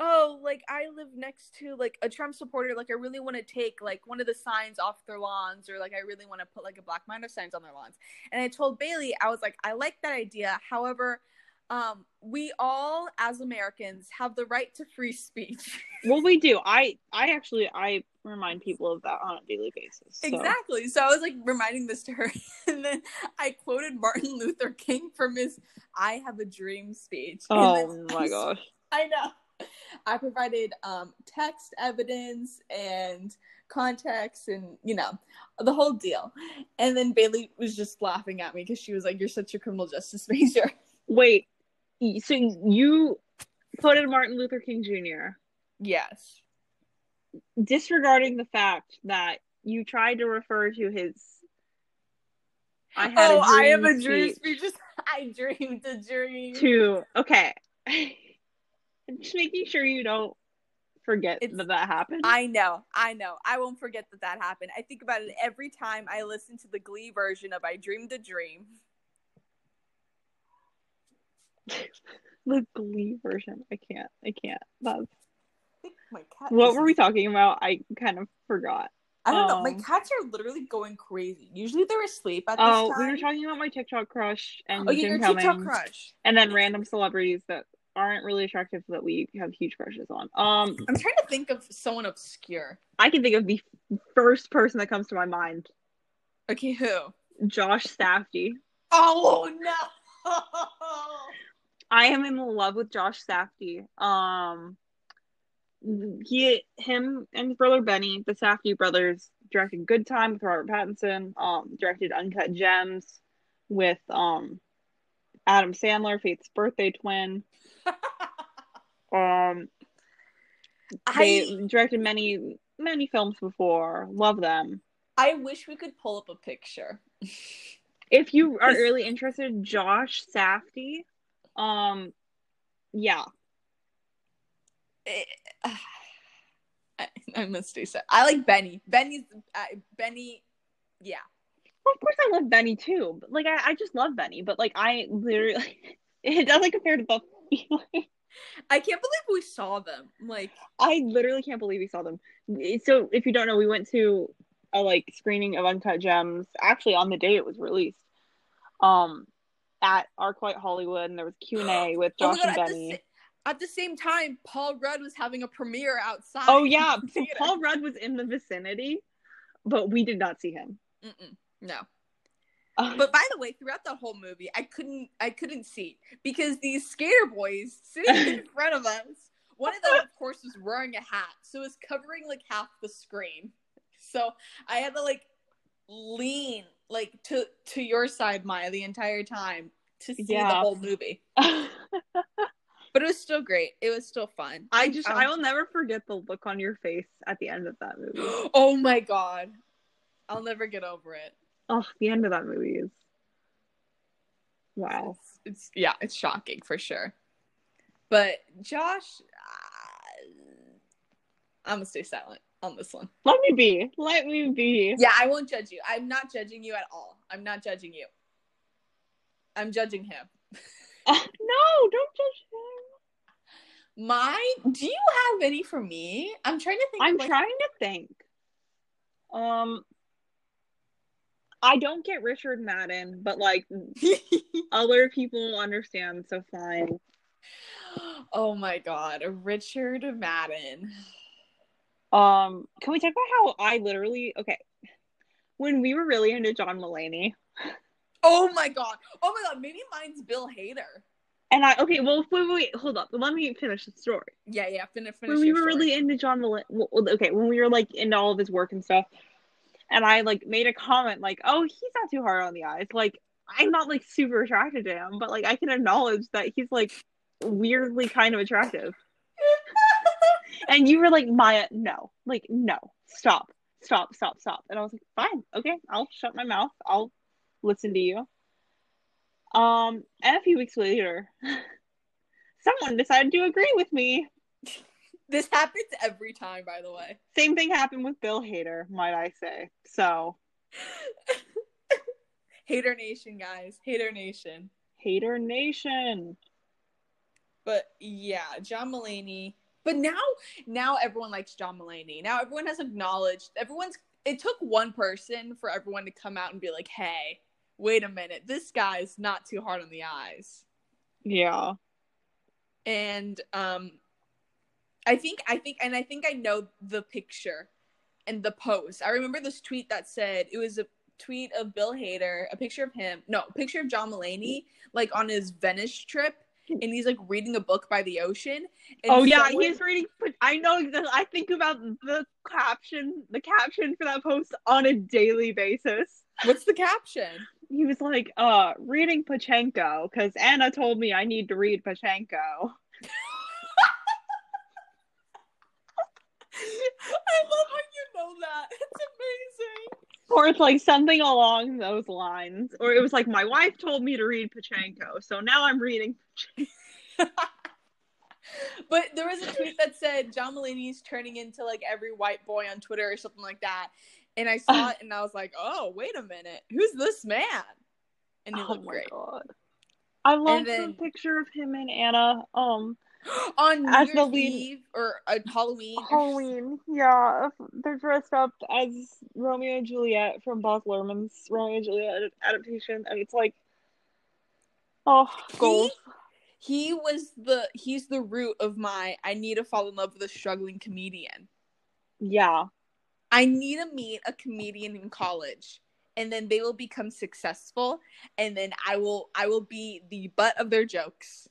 Oh, like I live next to like a Trump supporter. Like I really want to take like one of the signs off their lawns, or like I really want to put like a Black Minor signs on their lawns. And I told Bailey, I was like, I like that idea. However, um, we all as Americans have the right to free speech. Well, we do. I I actually I remind people of that on a daily basis. so. Exactly. So I was like reminding this to her, and then I quoted Martin Luther King from his "I Have a Dream" speech. Oh my gosh. I know. I provided um, text evidence and context, and you know the whole deal. And then Bailey was just laughing at me because she was like, "You're such a criminal justice major." Wait. So you quoted Martin Luther King Jr. yes. disregarding the fact that you tried to refer to his I had oh, a I dream have a dream speech speech. I dreamed a dream. to okay. Just making sure you don't forget It's- that that happened. I know, I know. I won't forget that that happened. I think about it every time I listen to the Glee version of "I Dreamed a Dream." the Glee version. I can't. I can't. That's My cat. what were we talking about? I kind of forgot. I don't know. My um, cats are literally going crazy. Usually they're asleep at this Oh, time. we were talking about my TikTok crush and oh, yeah, Jim your Cummings, TikTok crush. and then random celebrities that aren't really attractive that we have huge crushes on. Um, I'm trying to think of someone obscure. I can think of the first person that comes to my mind, Okay, who? Josh Safdie. Oh no! I am in love with Josh Safdie. Um, he, him, and his brother Benny, the Safdie brothers, directed Good Time with Robert Pattinson. Um, directed Uncut Gems with um Adam Sandler, Faith's birthday twin. Um, they I directed many many films before. Love them. I wish we could pull up a picture. If you are really interested, Josh Safdie. Um, yeah, Eh, I, I must do so. I like Benny. Benny's uh, Benny. Yeah. Well, of course I love Benny too. But like I, I just love Benny, but like I literally it doesn't compare to feeling. I can't believe we saw them. Like, I literally can't believe we saw them. So if you don't know, we went to a like screening of Uncut Gems actually on the day it was released. Um at ArcLight Hollywood and there was Q and A with oh Josh god! and At the, Benny. at the same time, Paul Rudd was having a premiere outside. Oh yeah, so. Paul Rudd was in the vicinity, but we did not see him. Mm-mm, no. Uh, But by the way, throughout that whole movie, I couldn't I couldn't see because these skater boys sitting in front of us. One of them, of course, was wearing a hat, so it was covering like half the screen. So I had to like lean like to to your side, Maya, the entire time to see the whole movie. But it was still great. It was still fun. I just Um, I will never forget the look on your face at the end of that movie. oh my god, I'll never get over it. Oh, the end of that movie is wow. It's, it's yeah, it's shocking for sure. But Josh, uh, I'm gonna stay silent on this one. Let me be. Let me be. Yeah, I won't judge you. I'm not judging you at all. I'm not judging you. I'm judging him. Uh, no, don't judge him. My, do you have any for me? I'm trying to think. I'm trying to think. Um, I don't get Richard Madden, but like other people understand, so fine. oh my god, Richard Madden. Um, can we talk about how I literally okay when we were really into John Mulaney, Oh my god. Oh my god. Maybe mine's Bill Hader. and I okay, well, wait, wait, wait, hold up, let me finish the story. Yeah, yeah. Finish. finish when we were story. really into John Mulaney, well, okay, when we were like into all of his work and stuff, and I like made a comment like, "Oh, he's not too hard on the eyes." Like, I'm not like super attracted to him, but like I can acknowledge that he's like weirdly kind of attractive. And you were like, Maya, no, like no, stop, stop, stop, stop. And I was like, fine, okay, I'll shut my mouth. I'll listen to you. Um, and a few weeks later, someone decided to agree with me. This happens every time, by the way. Same thing happened with Bill Hader, might I say. So, Hater Nation, guys. Hater Nation. Hater Nation. But yeah, John Mulaney. But now, now everyone likes John Mulaney. Now everyone has acknowledged. Everyone's. It took one person for everyone to come out and be like, "Hey, wait a minute, this guy's not too hard on the eyes." Yeah. and um i think i think and i think i know the picture and the post i remember this tweet that said it was a tweet of bill hader a picture of him no picture of john Mulaney, like on his venice trip and he's like reading a book by the ocean oh yeah, someone- he's reading. I know. I think about the caption, the caption for that post on a daily basis. what's the caption He was like, "Uh, reading Pachinko because Anna told me I need to read Pachinko." i love how you know that it's amazing Or it's like something along those lines. Or it was like, my wife told me to read Pachinko, so now I'm reading. But there was a tweet that said John Mulaney's turning into like every white boy on Twitter or something like that. And I saw it and I was like, oh, wait a minute. Who's this man? And he Oh looked my great. god. I love then- the picture of him and Anna. Um, On New As Year's the lead- Eve or uh, Halloween. Halloween. Yeah, they're dressed up as Romeo and Juliet from Baz Luhrmann's Romeo and Juliet adaptation, and it's like, oh, gold. He was the he's the root of my I need to fall in love with a struggling comedian. Yeah, I need to meet a comedian in college and then they will become successful and then I will I will be the butt of their jokes.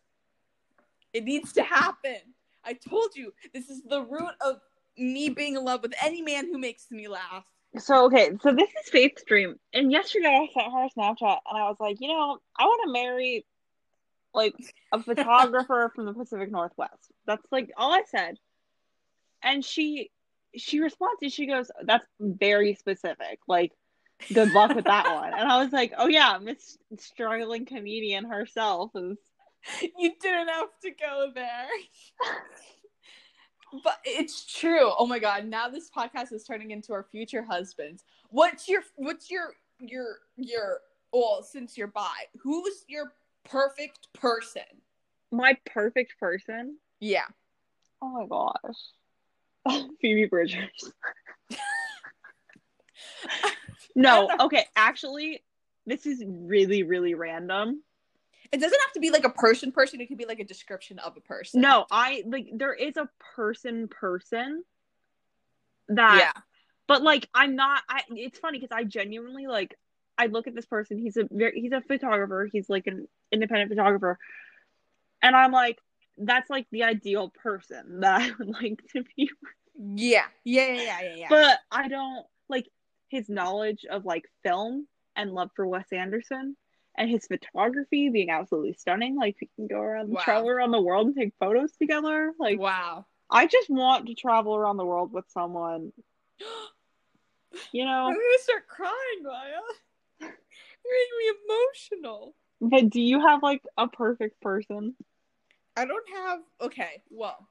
It needs to happen. I told you this is the root of me being in love with any man who makes me laugh. So okay, so this is Faith's dream, and yesterday I sent her a Snapchat, and I was like, you know, I want to marry like a photographer from the Pacific Northwest. That's like all I said, and she she responds and she goes, "That's very specific. Like, good luck with that one." And I was like, "Oh yeah, Miss struggling comedian herself is." You didn't have to go there. but it's true. Oh my god, now this podcast is turning into our future husbands. What's your what's your your your well, since you're bi, who's your perfect person? My perfect person. Yeah. Oh my gosh. Phoebe Bridgers. no, okay, actually, this is really, really random. It doesn't have to be like a person person, it could be like a description of a person. No, I like there is a person person that Yeah. but like I'm not I it's funny because I genuinely like I look at this person, he's a very he's a photographer, he's like an independent photographer. And I'm like, that's like the ideal person that I would like to be Yeah. Yeah, yeah, yeah, yeah, yeah. but I don't like his knowledge of like film and love for Wes Anderson and his photography being absolutely stunning. Like we can go around Wow. travel around the world and take photos together. Like wow. I just want to travel around the world with someone. You know I'm gonna start crying, Maya. You're making me emotional. but do you have like a perfect person? I don't have okay, well.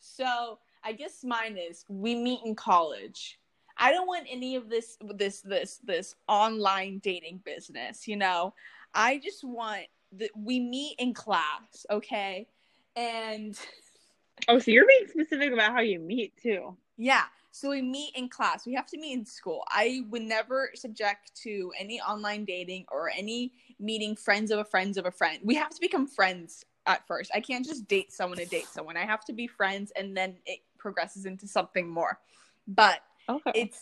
So I guess mine is we meet in college. I don't want any of this this this this online dating business, you know. I just want that we meet in class, okay? And Oh, so you're being specific about how you meet too. yeah, so we meet in class. We have to meet in school. I would never subject to any online dating or any meeting friends of a friends of a friend. We have to become friends at first. I can't just date someone to date someone. I have to be friends and then it progresses into something more. But Okay. it's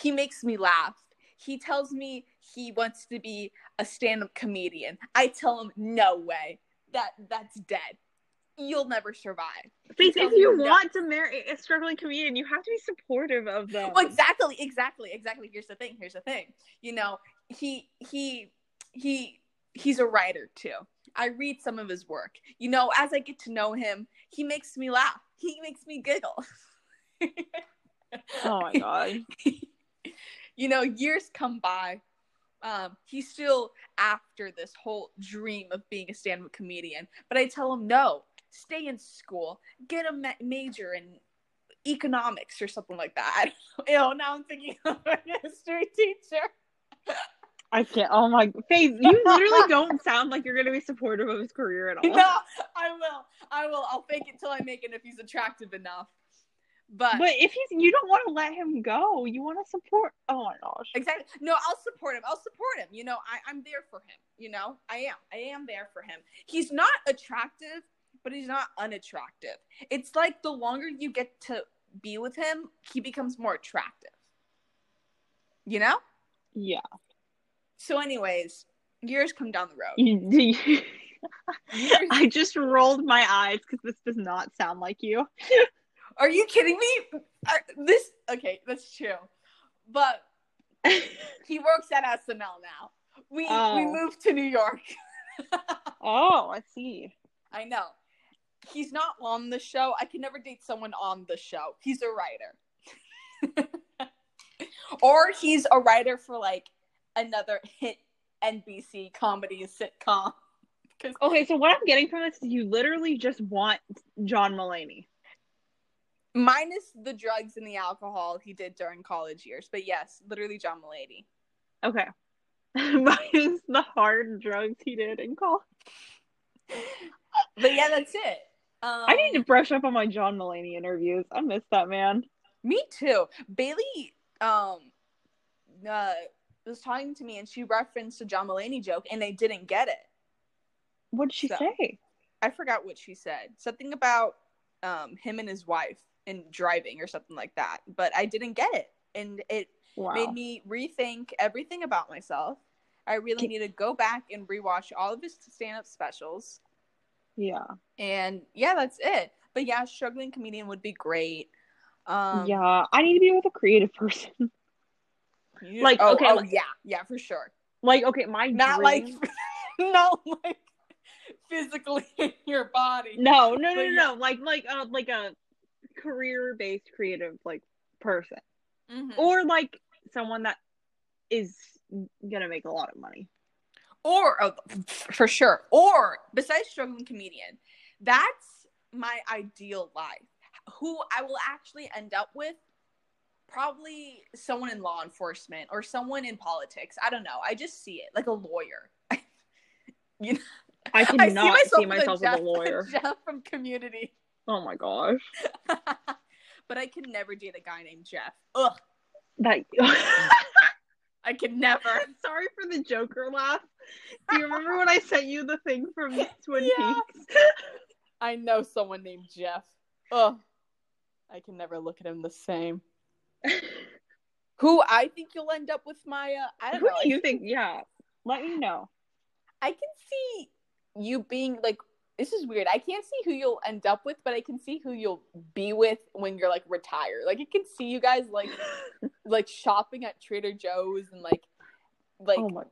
he makes me laugh. He tells me he wants to be a stand-up comedian. I tell him no way. That that's dead. You'll never survive. If you no. want to marry a struggling comedian, you have to be supportive of them. Well, exactly, exactly, exactly. Here's the thing. Here's the thing. You know, he he he he's a writer too. I read some of his work. You know, as I get to know him, he makes me laugh. He makes me giggle. Oh my god. you know, years come by. Um, he's still after this whole dream of being a stand-up comedian, but I tell him no. Stay in school. Get a ma- major in economics or something like that. You know, now I'm thinking of a history teacher. I can't. Oh my Faith, you literally don't sound like you're gonna be supportive of his career at all. No, I will. I will. I'll fake it till I make it if he's attractive enough. But, But if he's you don't want to let him go, you want to support. Oh my gosh. exactly. No, I'll support him. I'll support him. You know, I, I'm there for him. You know, I am. I am there for him. He's not attractive, but he's not unattractive. It's like the longer you get to be with him, he becomes more attractive. You know? Yeah. So, anyways, years come down the road. You, do you- Years- I just rolled my eyes because this does not sound like you. Are you kidding me? Are- this okay? That's true, but he works at SNL now. We we Oh. moved to New York. oh, I see. I know. He's not on the show. I can never date someone on the show. He's a writer. or he's a writer for like another hit NBC comedy sitcom. Okay, so what I'm getting from this is you literally just want John Mulaney. Minus the drugs and the alcohol he did during college years. But yes, literally John Mulaney. Okay. Minus the hard drugs he did in college. But yeah, that's it. Um, I need to brush up on my John Mulaney interviews. I miss that man. Me too. Bailey um uh was talking to me and she referenced a John Mulaney joke and they didn't get it. What did she So- say? I forgot what she said. Something about um him and his wife and driving or something like that. But I didn't get it. And it Wow. made me rethink everything about myself. I really need to go back and rewatch all of his stand up specials. yeah. And yeah, that's it. But yeah, struggling comedian would be great. Um yeah. I need to be with a creative person. you- like, oh, okay, oh, like- yeah, yeah, for sure. like, okay, my not dream- like not like physically in your body No, no, no, no, no. Like, like, uh, like a career-based creative like person, Mhm. or like someone that is gonna make a lot of money. or oh, for sure. Or besides struggling comedian that's my ideal life. Who i will actually end up with probably someone in law enforcement or someone in politics. I don't know. I just see it like a lawyer. You know? I I cannot see myself, Jeff, as a lawyer. Jeff from Community, Oh my gosh, but I could never date a guy named Jeff. Ugh, that. I could never. Sorry for the Joker laugh. Do you remember when I sent you the thing from Twin Yeah. Peaks? I know someone named Jeff. Ugh, I can never look at him the same. Who I think you'll end up with, Maya? Uh, I don't Who know. do you think? Yeah, let me know. I can see you being like. This is weird. I can't see who you'll end up with, but I can see who you'll be with when you're like retired. Like I can see you guys like like shopping at Trader Joe's and like like oh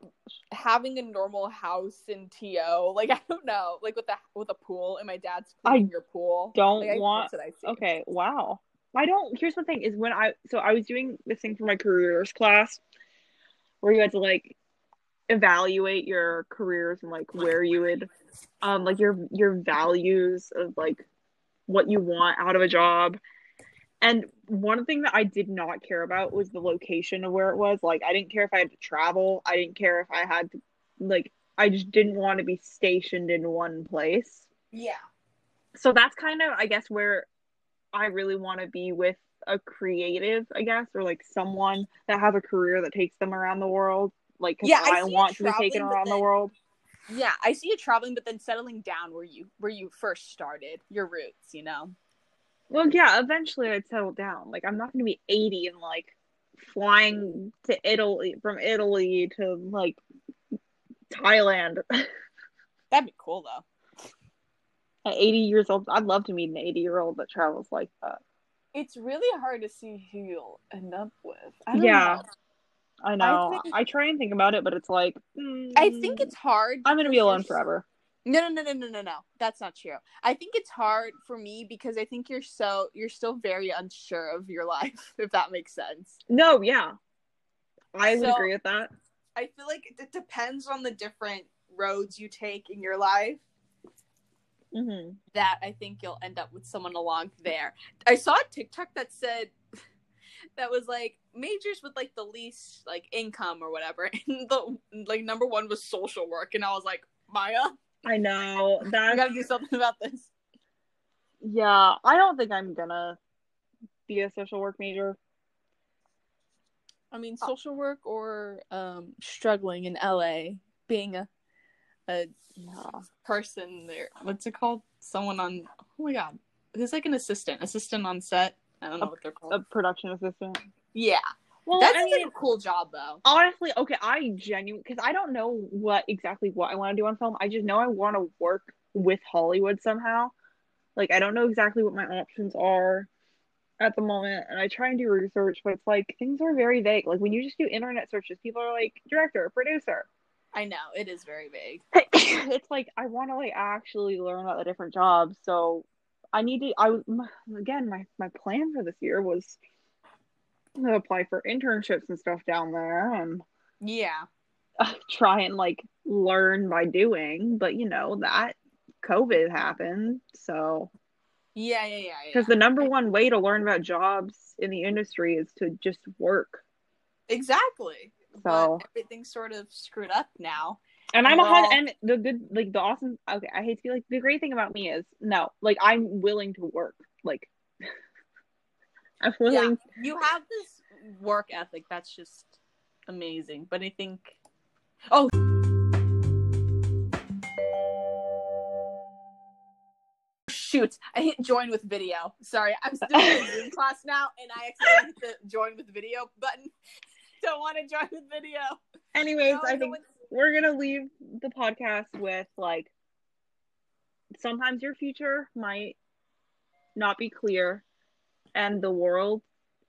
having a normal house in TO. Like I don't know, like with a with a pool, and my dad's I cleaning your pool. don't Like, want- I see. Okay, wow. I don't. Here's the thing: is when I so I was doing this thing for my careers class, where you had to like evaluate your careers and like where you would, um, like your your values of like what you want out of a job. And one thing that I did not care about was the location of where it was. Like, I didn't care if I had to travel. I didn't care if I had to, like, I just didn't want to be stationed in one place Yeah. so that's kind of i guess where i really want to be with a creative i guess or like someone that has a career that takes them around the world like 'cause Yeah, I i, want to be taken traveling, but around the world Yeah, I see you traveling, but then settling down where you where you first started your roots. You know. well yeah eventually i'd settle down like i'm not going to be 80 and like flying to italy from italy to like thailand That'd be cool though. at 80 years old i'd love to meet an 80 year old that travels like that It's really hard to see who you'll end up with. I don't Yeah. know. I know think- I, try and think about it but it's like I think mm, it's hard. i'm going to be alone forever No, no, no, no, no, no, no. That's not true. I think it's hard for me because I think you're so you're still very unsure of your life, if that makes sense. No, yeah. I would So- agree with that. I feel like it depends on the different roads you take in your life Mm-hmm. that I think you'll end up with someone along there. I saw a TikTok that said that was like majors with like the least like income or whatever, and the like number one was social work, and I was like, Maya, I know I gotta do something about this. Yeah, I don't think I'm gonna be a social work major. I mean, social work or um, struggling in LA, being a a Yeah. person there. What's it called? Someone on. Oh my god, who's like an assistant? Assistant on set. I don't know what they're called. A production assistant. Yeah, Well, that's I like mean, a cool job though. honestly, okay, I genuinely because I don't know what exactly what I want to do on film. I just know I want to work with Hollywood somehow. Like I don't know exactly what my options are at the moment, and I try and do research, but it's like things are very vague. Like when you just do internet searches, people are like director, producer. I know it is very vague. it's like I want to like actually learn about the different jobs, so I need to. I again my my plan for this year was apply for internships and stuff down there and Yeah, uh, try and like learn by doing, but you know that COVID happened, so yeah, yeah, yeah. because the number one way to learn about jobs in the industry is to just work. exactly. So- but everything's sort of screwed up now. And I'm a We're hot all- and the good like the awesome okay, I hate to be like the great thing about me is no, like I'm willing to work. Like I'm willing You have this work ethic that's just amazing. But I think, oh, shoot, I hit join with video. Sorry, I'm still in Zoom class now, and I accidentally hit the join with video button. Don't want to join with video. anyways, No, I think we're gonna leave the podcast with like sometimes your future might not be clear and the world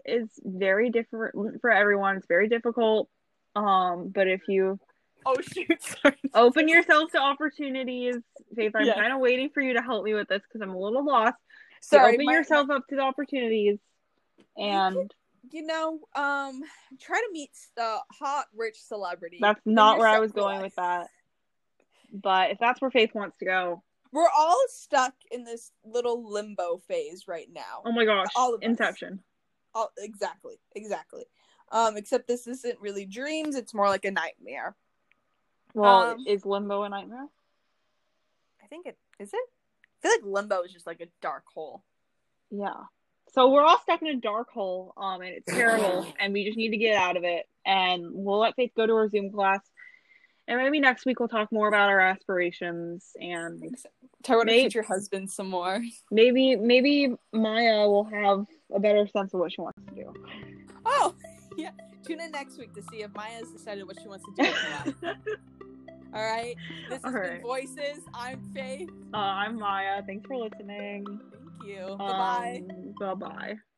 is very different for everyone it's very difficult um but if you Oh shoot, sorry. open yourself to opportunities faith i'm Yeah. kind of waiting for you to help me with this because i'm a little lost so open my- yourself up to the opportunities and you know, um, try to meet the hot rich celebrity. that's not where i was going with that but if that's where faith wants to go We're all stuck in this little limbo phase right now. oh my gosh All of us. inception All, exactly, exactly. Um, except this isn't really dreams; it's more like a nightmare. well Um, is limbo a nightmare I think it is it. I feel like limbo is just like a dark hole. Yeah. So we're all stuck in a dark hole, um, and it's terrible, and we just need to get out of it. And we'll let Faith go to her Zoom class, and maybe next week we'll talk more about our aspirations, and Try to Maybe- teach your husband some more. maybe maybe Maya will have a better sense of what she wants to do. Oh, yeah. Tune in next week to see if Maya's decided what she wants to do with her life. All right. This has All been. Voices. I'm Faith. Uh, I'm Maya. Thanks for listening. Thank you. Bye bye. Um, bye bye.